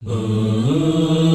嗯。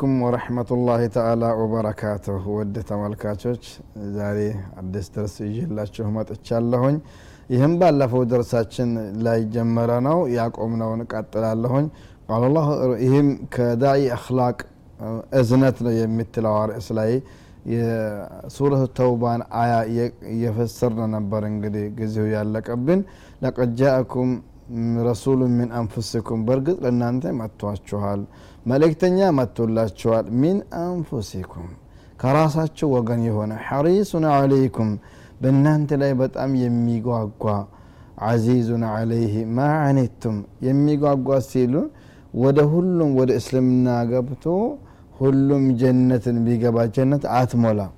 አለይኩም ወረሕመቱላሂ ተዓላ ወበረካቱሁ ውድ ተመልካቾች ዛሬ አዲስ ደርስ ይዤላችሁ መጥቻለሁኝ። ይህም ባለፈው ደርሳችን ላይ ጀመረ ነው ያቆምነውን ቀጥላለሁኝ ይህም ከዳኢ አክላቅ እዝነት ነው የምትለው ርዕስ ላይ የሱረት ተውባን አያ እየፈሰርን ነበር እንግዲህ ጊዜው ያለቀብን። ለቀድ ረሱሉ ሚን አንፉሲኩም በእርግጥ ለእናንተ መጥቷችኋል መልእክተኛ መጥቶላችኋል። ሚን አንፉሲኩም ከራሳችሁ ወገን የሆነ ሐሪሱን አለይኩም በእናንተ ላይ በጣም የሚጓጓ አዚዙን አለይህ ማ የሚጓጓ ሲሉ ወደ ሁሉም ወደ እስልምና ገብቶ ሁሉም ጀነትን ቢገባ ጀነት አትሞላም።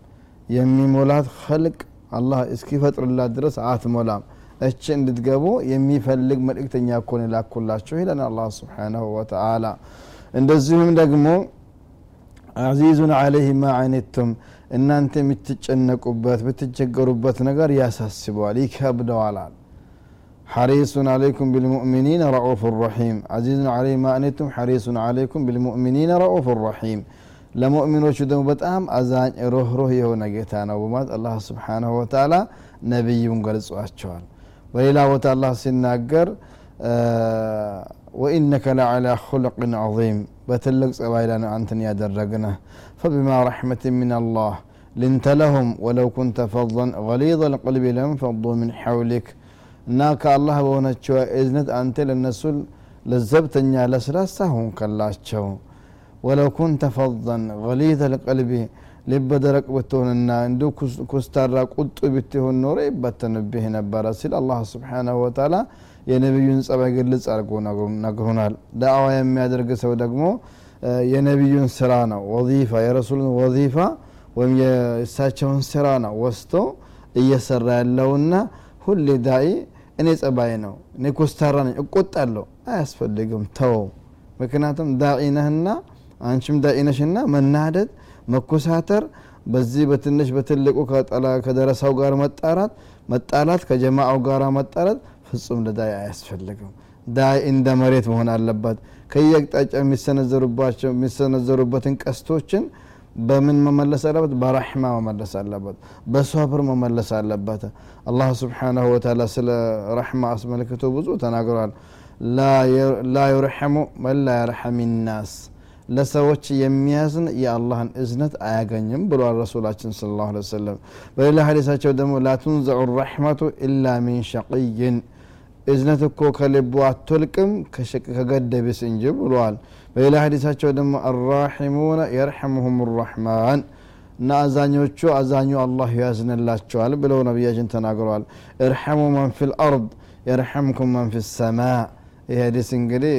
የሚሞላት ኸልቅ አላህ እስኪፈጥርላት ድረስ አትሞላም እች እንድትገቡ የሚፈልግ መልእክተኛ እኮን ላኩላችሁ ይለን አላ ስብሓናሁ ወተአላ እንደዚሁም ደግሞ አዚዙን አለይህ ማ አኒቱም እናንተ የምትጨነቁበት ብትቸገሩበት ነገር ያሳስበዋል ይከብደዋላል حريص عليكم بالمؤمنين رؤوف رحيم عزيز عليه ما أنتم حريص عليكم بالمؤمنين رؤوف رحيم ለሙእሚኖቹ ደግሞ በጣም አዛኝ ሮህሮህ የሆነ ጌታ ነው በማለት አላህ ስብሓናሁ ወተላ ነቢዩን ገልጿቸዋል በሌላ ቦታ አላህ ሲናገር وإنك لعلى خلق عظيم. በትልቅ ጸባይ ላይ يا ያደረግነህ فبما رحمة من الله لنت لهم ولو كنت فظا غليظ القلب لانفضوا من حولك. ناك الله بونتشو إذنت أنت للنسل لزبتنيا لسلاسة هون كلاتشو ولو كنت فظا غليظ القلب ልበ ደረቅ ብትሆንና እንዲ ኩስታራ ቁጡ ብትሆን ኖሮ ይበተንብህ ነበረ ሲል አላህ ስብሓናሁ ወተላ የነቢዩን ጸባይ ግልጽ አድርጎ ነግሮናል። ዳዕዋ የሚያደርግ ሰው ደግሞ የነቢዩን ስራ ነው። ወዚፋ የረሱልን ወዚፋ ወይም የእሳቸውን ስራ ነው ወስቶ እየሰራ ያለውና ሁሌ ዳኢ እኔ ጸባይ ነው እኔ ኮስታራ ነኝ እቆጣለሁ። አያስፈልግም ተወው ምክንያቱም ዳኢ ነህና አንቺም ዳኢ ነሽና መናደድ መኮሳተር በዚህ በትንሽ በትልቁ ከደረሳው ጋር መጣራት መጣላት ከጀማአው ጋር መጣላት ፍጹም ለዳይ አያስፈልግም። ዳይ እንደ መሬት መሆን አለበት። ከየአቅጣጫ የሚሰነዘሩበትን ቀስቶችን በምን መመለስ አለበት? በረሕማ መመለስ አለበት። በ صبر መመለስ አለበት። አላህ سبحانه وتعالى ስለ رحمة አስመልክቶ ብዙ ተናግሯል። لا يرحم من لا يرحم الناس ለሰዎች የሚያዝን የአላህን እዝነት አያገኝም ብሏል ረሱላችን صلى الله وسلم። በሌላ ሀዲሳቸው ደግሞ لا تنزع الرحمة إلا من شقي እዝነት እኮ ከልቡ አትወልቅም ከገደቢስ እንጂ ብለዋል በሌላ ሀዲሳቸው ደግሞ الراحمون يرحمهم الرحمن እና አዛኞቹ አዛኙ አላህ ያዝንላቸዋል ብለው ነቢያችን ተናግረዋል። እርሐሙ መን ፊ ልአርድ የርሐምኩም መን ፊ ሰማ ይህ ሀዲስ እንግዲህ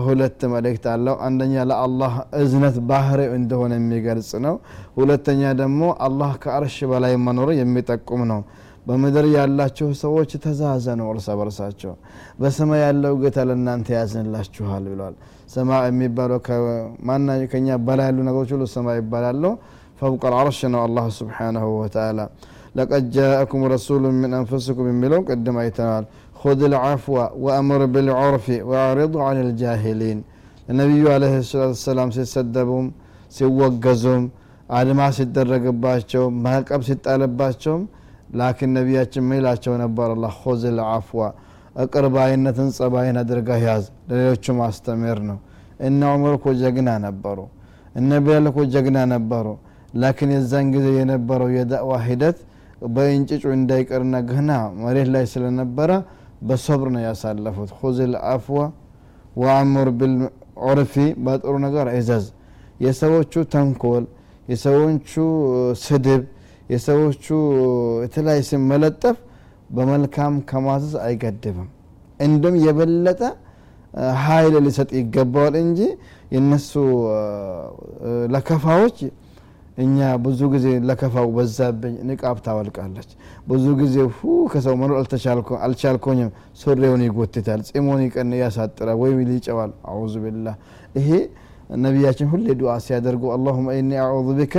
ሁለት መልእክት አለው። አንደኛ ለአላህ እዝነት ባህሪ እንደሆነ የሚገልጽ ነው። ሁለተኛ ደግሞ አላህ ከአርሽ በላይ መኖሩ የሚጠቁም ነው። በምድር ያላችሁ ሰዎች ተዛዘኑ እርስ በርሳቸው በሰማይ ያለው ጌታ ለእናንተ ያዝንላችኋል ብለዋል ሰማይ የሚባለው ማና ከኛ በላይ ያሉ ነገሮች ሁሉ ሰማይ ይባላሉ። ፈውቀ ልዓርሽ ነው አላህ ስብሓናሁ ወተላ ለቀድ ጃአኩም ረሱሉ ምን አንፍስኩም የሚለው ቅድም አይተናል خذ العفو وأمر بالعرف وأعرض عن الجاهلين النبي عليه الصلاة والسلام ሲሰደቡም ሲወገዙም አድማ ሲደረግባቸው ማዕቀብ ሲጣልባቸውም ላኪን ነቢያችን ምን ይላቸው ነበር አላ ኹዝ ልዓፍዋ እቅርባይነትን ጸባይን አድርገህ ያዝ ለሌሎቹ ማስተምር ነው እነ ዑመር እኮ ጀግና ነበሩ እነ ቢላል እኮ ጀግና ነበሩ ላኪን የዛን ጊዜ የነበረው የዳዕዋ ሂደት በእንጭጩ እንዳይቀርና ገና መሬት ላይ ስለነበረ በሶብር ነው ያሳለፉት። ሁዝ ልአፍዋ ወአሙር ቢልዑርፊ በጥሩ ነገር እዘዝ። የሰዎቹ ተንኮል የሰዎቹ ስድብ የሰዎቹ የተለያየ ስም መለጠፍ በመልካም ከማዘዝ አይገድብም። እንዲም የበለጠ ሀይል ሊሰጥ ይገባዋል እንጂ የነሱ ለከፋዎች እኛ ብዙ ጊዜ ለከፋው በዛብኝ ንቃብ ታወልቃለች። ብዙ ጊዜ ሁ ከሰው መኖር አልቻልኮኝም ሱሪውን ይጎትታል ጺሙን ይቀን ያሳጥራል ወይም ሊጨዋል አዑዙ ቢላህ። ይሄ ነቢያችን ሁሌ ዱዓ ሲያደርጉ አላሁመ ኢኒ አዑዙ ቢከ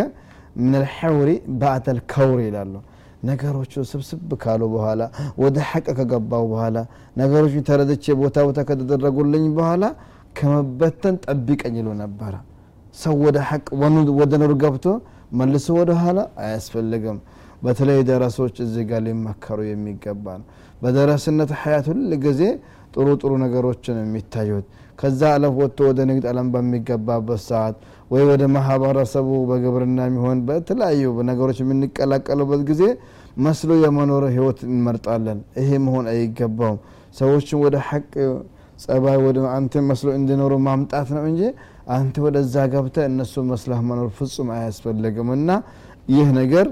ምን ልሐውሪ ባዕተ ልከውሪ ይላሉ። ነገሮቹ ስብስብ ካሉ በኋላ ወደ ሐቅ ከገባው በኋላ ነገሮቹ ተረድቼ ቦታ ቦታ ከተደረጉልኝ በኋላ ከመበተን ጠብቀኝ ይሉ ነበረ ሰው ወደ ሐቅ ወደ ኑር ገብቶ መልሶ ወደ ኋላ አያስፈልግም። በተለይ ደረሶች እዚህ ጋር ሊመከሩ የሚገባ ነው። በደረስነት ሀያት ሁል ጊዜ ጥሩ ጥሩ ነገሮችን የሚታዩት። ከዛ አለፍ ወጥቶ ወደ ንግድ አለም በሚገባበት ሰዓት ወይ ወደ ማህበረሰቡ በግብርና የሚሆን በተለያዩ ነገሮች የምንቀላቀሉበት ጊዜ መስሎ የመኖር ህይወት እንመርጣለን። ይሄ መሆን አይገባውም። ሰዎችን ወደ ሐቅ ጸባይ ወደ አንተ መስሎ እንዲኖሩ ማምጣት ነው እንጂ አንተ ወደዛ ገብተ እነሱ መስላህ መኖር ፍጹም አያስፈልግም። እና ይህ ነገር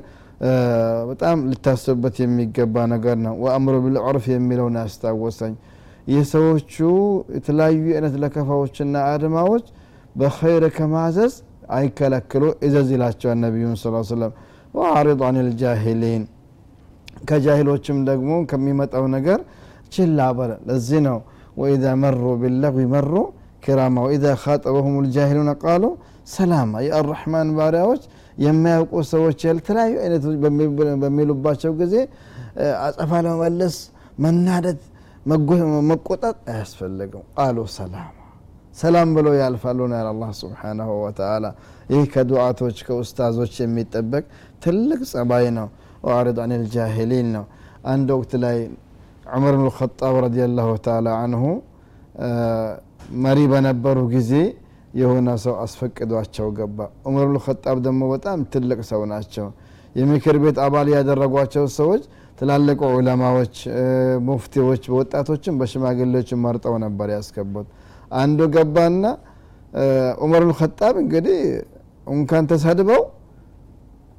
በጣም ልታስብበት የሚገባ ነገር ነው። ወአምሮ ቢልዑርፍ የሚለውን ያስታወሰኝ የሰዎቹ የተለያዩ አይነት ለከፋዎችና አድማዎች በኸይር ከማዘዝ አይከለክሉ እዘዝ ይላቸዋል ነቢዩን ስ ሰለም ወአሪድ አን ልጃሂሊን ከጃሂሎችም ደግሞ ከሚመጣው ነገር ችላ በለ። ለዚህ ነው ወኢዛ መሩ ቢለغዊ መሩ ኪራማ ወኢዛ ካጠበሁም ልጃሂሉን ቃሉ ሰላማ የአራሕማን ባሪያዎች የማያውቁ ሰዎች የተለያዩ አይነቶች በሚሉባቸው ጊዜ አጸፋ ለመመለስ መናደድ መቆጣት አያስፈልግም። ቃሉ ሰላማ ሰላም ብሎ ያልፋሉ ነው ያለ አላህ ስብሓናሁ ወተዓላ። ይህ ከዱዓቶች ከኡስታዞች የሚጠበቅ ትልቅ ጸባይ ነው። ወአሪድ አን ልጃሂሊን ነው። አንድ ወቅት ላይ ዑመር ብን ልኸጣብ ረዲየላሁ ተዓላ አንሁ መሪ በነበሩ ጊዜ የሆነ ሰው አስፈቅዷቸው ገባ። ዑመር ብን ልኸጣብ ደግሞ በጣም ትልቅ ሰው ናቸው። የምክር ቤት አባል ያደረጓቸው ሰዎች ትላልቅ ዑለማዎች ሙፍቲዎች በወጣቶችም በሽማግሌዎችም መርጠው ነበር ያስገቡት። አንዱ ገባና ዑመር ኸጣብ እንግዲህ እንኳን ተሰድበው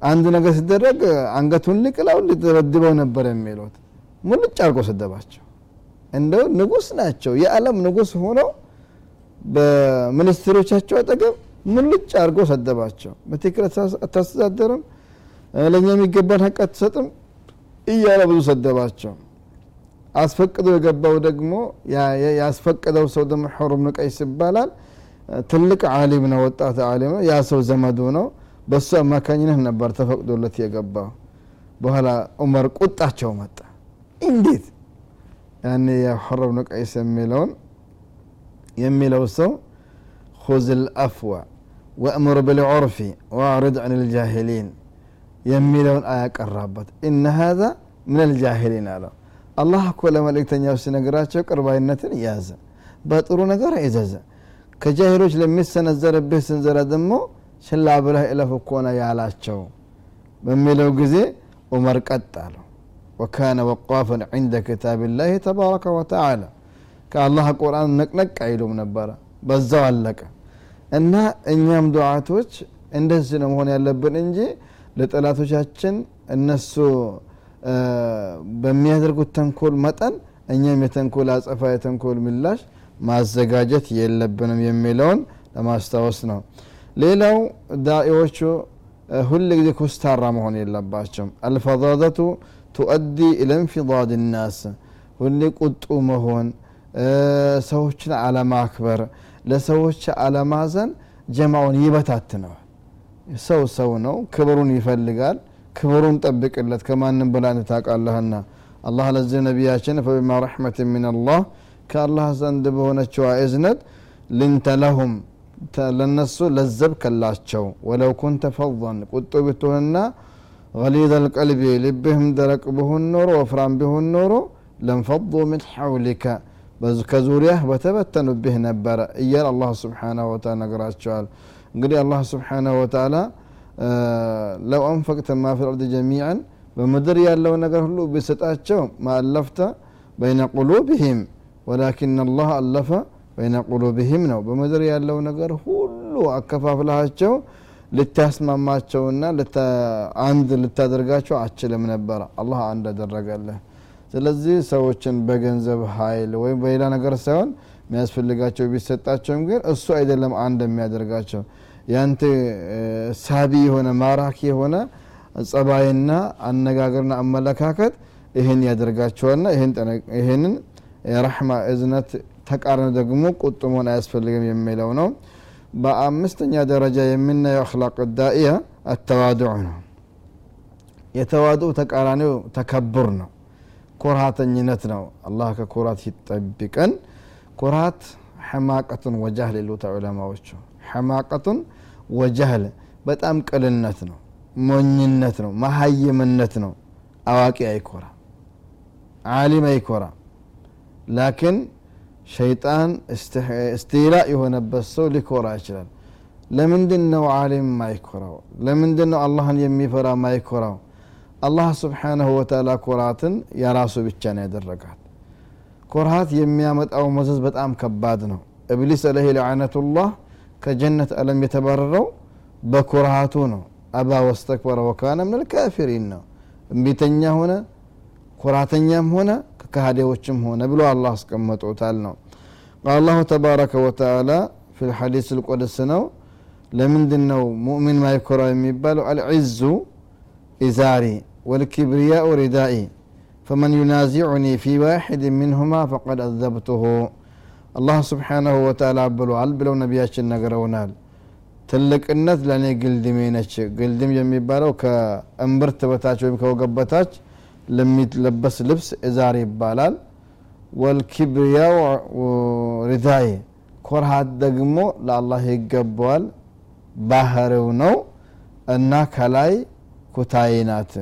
አንድ ነገር ሲደረግ አንገቱን ሊቅላው ሊደበድበው ነበር የሚሉት ሙልጭ አድርጎ ሰደባቸው። እንደው ንጉስ ናቸው። የዓለም ንጉስ ሆነው በሚኒስትሮቻቸው አጠገብ ሙልጭ አድርጎ ሰደባቸው። በትክክል አታስተዳደርም ለእኛ የሚገባን ሀቅ አትሰጥም እያለ ብዙ ሰደባቸው። አስፈቅዶ የገባው ደግሞ ያስፈቀደው ሰው ደግሞ ሑር ብን ቀይስ ይባላል። ትልቅ አሊም ነው ወጣት አሊም ነው። ያ ሰው ዘመዱ ነው። በሱ አማካኝነት ነበር ተፈቅዶለት የገባው። በኋላ ዑመር ቁጣቸው መጣ እንዴት? ያኔ የሑር ብን ቀይስ የሚለውን የሚለው ሰው ሁዝ ልአፍዋ ወእምር ብልዑርፊ ወአዕሪድ አን ልጃሂሊን የሚለውን አያቀራበት እነ ሀዛ ምን ልጃሂሊን አለው። አላህ እኮ ለመልእክተኛው ሲነግራቸው ቅርባይነትን ያዘ በጥሩ ነገር አይዘዘ ከጃሂሎች ለሚሰነዘርብህ ስንዘራ ደግሞ ችላ ብለህ እለፍ እኮ ነው ያላቸው በሚለው ጊዜ ዑመር ቀጥ አለው ወካነ ወቋፈን ዕንደ ክታብ ላህ ተባረከ ወተዓላ ከአላህ ቁርአን ነቅነቅ አይሉም ነበረ በዛው አለቀ እና እኛም ዱዓቶች እንደዚህ ነው መሆን ያለብን እንጂ ለጠላቶቻችን እነሱ በሚያደርጉት ተንኮል መጠን እኛም የተንኮል አጸፋ የተንኮል ምላሽ ማዘጋጀት የለብንም የሚለውን ለማስታወስ ነው ሌላው ዳኢዎቹ ሁል ጊዜ ኮስታራ መሆን የለባቸውም። አልፈዛዘቱ ቱአዲ ኢለ ናስ ሁሌ ቁጡ መሆን ሰዎችን አለማክበር ለሰዎች አለማዘን ጀማውን ይበታትነዋል ሰው ሰው ነው ክብሩን ይፈልጋል ክብሩን ጠብቅለት ከማንም በላይ ታቃለህና አላህ ለዚህ ነቢያችን ፈቢማ ረሕመት ምን ከአላህ ዘንድ በሆነችው እዝነት ልንተ ለሁም ለነሱ ለዘብከላቸው ወለው ኩንተ ፈን ቁጡ ብትሆንና غليظ القلب لبهم درك به النور وفران به النور لانفضوا من حولك. بس كزورية بتبتن به نبر. إيال الله سبحانه وتعالى نقرأ السؤال قري الله سبحانه وتعالى آه لو أنفقت ما في الأرض جميعا بمدريا لو نقرأ له بستأتشو ما ألفت بين قلوبهم ولكن الله ألف بين قلوبهم نو. بمدريا لو نقرأ له أكفاف لها ልታስማማቸውና አንድ ልታደርጋቸው አችልም ነበረ አላህ አንድ አደረገልህ። ስለዚህ ሰዎችን በገንዘብ ኃይል ወይም በሌላ ነገር ሳይሆን የሚያስፈልጋቸው ቢሰጣቸውም ግን እሱ አይደለም አንድ የሚያደርጋቸው። ያንተ ሳቢ የሆነ ማራኪ የሆነ ጸባይና አነጋገርና አመለካከት ይህን ያደርጋቸዋልና ይህንን የረሕማ እዝነት ተቃርኖ ደግሞ ቁጥሞን አያስፈልግም የሚለው ነው በአምስተኛ ደረጃ የምናየው አክላቅ ዳኢያ አተዋድዑ ነው። የተዋድኡ ተቃራኒው ተከቡር ነው ኩርሃተኝነት ነው። አላህ ከኩራት ይጠብቀን። ኩራት ሕማቀቱን ወጃህል ይሉታ ዑለማዎቹ። ሕማቀቱን ወጃህል በጣም ቅልነት ነው ሞኝነት ነው መሀይምነት ነው። አዋቂ አይኮራ ዓሊም አይኮራ። ላኪን ሸይጣን እስቲላ የሆነበት ሰው ሊኮራ ይችላል ለምንድን ነው ዓሊም ማይኮራው ለምንድን ነው አላህን የሚፈራ ማይኮራው አላህ ስብሓንሁ ወተላ ኩራትን የራሱ ብቻ ነው ያደረጋት ኩርሃት የሚያመጣው መዘዝ በጣም ከባድ ነው እብሊስ አለህ ለዓነቱላህ ከጀነት አለም የተባረረው በኩርሃቱ ነው አባ ወስተክበረ ወካነ ምን ልካፊሪን ነው እምቢተኛ ሆነ ኩራተኛም ሆነ ከካሃዴዎችም ሆነ ብሎ አላህ አስቀመጦታል ነው ቃል አላሁ ተባረከ ወተዓላ ፊ ልሐዲስ ልቆድስ ነው ለምንድን ነው ሙእሚን ማይኮራው የሚባለው አልዕዙ ኢዛሪ ወልኪብርያኡ ሪዳኢ ፈመን ዩናዚዑኒ ፊ ዋሕድ ምንሁማ ፈቀድ አዘብትሁ አላህ ስብሓናሁ ወተዓላ ብሏል ብለው ነቢያችን ነግረውናል ትልቅነት ለእኔ ግልድሜ ነች ግልድም የሚባለው ከእምብርት በታች ወይም ከወገብ በታች ለሚለበስ ልብስ እዛር ይባላል። ወልኪብርያው ሪዳይ ኮርሃት ደግሞ ለአላህ ይገባዋል። ባህርው ነው እና ከላይ ኩታይ ናት።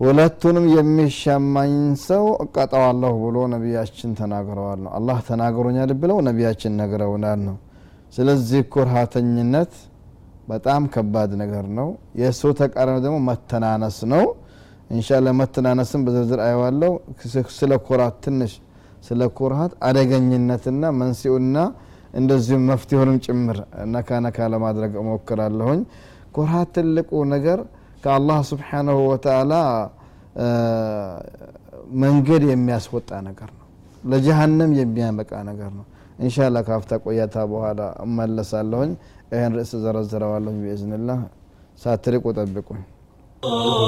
ሁለቱንም የሚሻማኝ ሰው እቀጠዋለሁ ብሎ ነቢያችን ተናግረዋል ነው። አላህ ተናግሮኛል ብለው ነቢያችን ነግረውናል ነው። ስለዚህ ኩርሃተኝነት በጣም ከባድ ነገር ነው። የእሱ ተቃራኒ ደግሞ መተናነስ ነው እንሻላ መተናነስን በዝርዝር አየዋለው ስለ ኩራት ትንሽ ስለ ኩርሃት አደገኝነትና መንስኤውና እንደዚሁም መፍትሄውንም ጭምር ነካ ነካ ለማድረግ እሞክራለሁኝ። ኩርሃት ትልቁ ነገር ከአላህ ስብሓናሁ ወተዓላ መንገድ የሚያስወጣ ነገር ነው። ለጀሃነም የሚያመቃ ነገር ነው። እንሻላ ካፍታ ቆያታ በኋላ እመለሳለሁኝ። ይህን ርዕስ ዘረዝረዋለሁኝ ብኢዝንላህ። ሳትርቁ ጠብቁኝ 啊。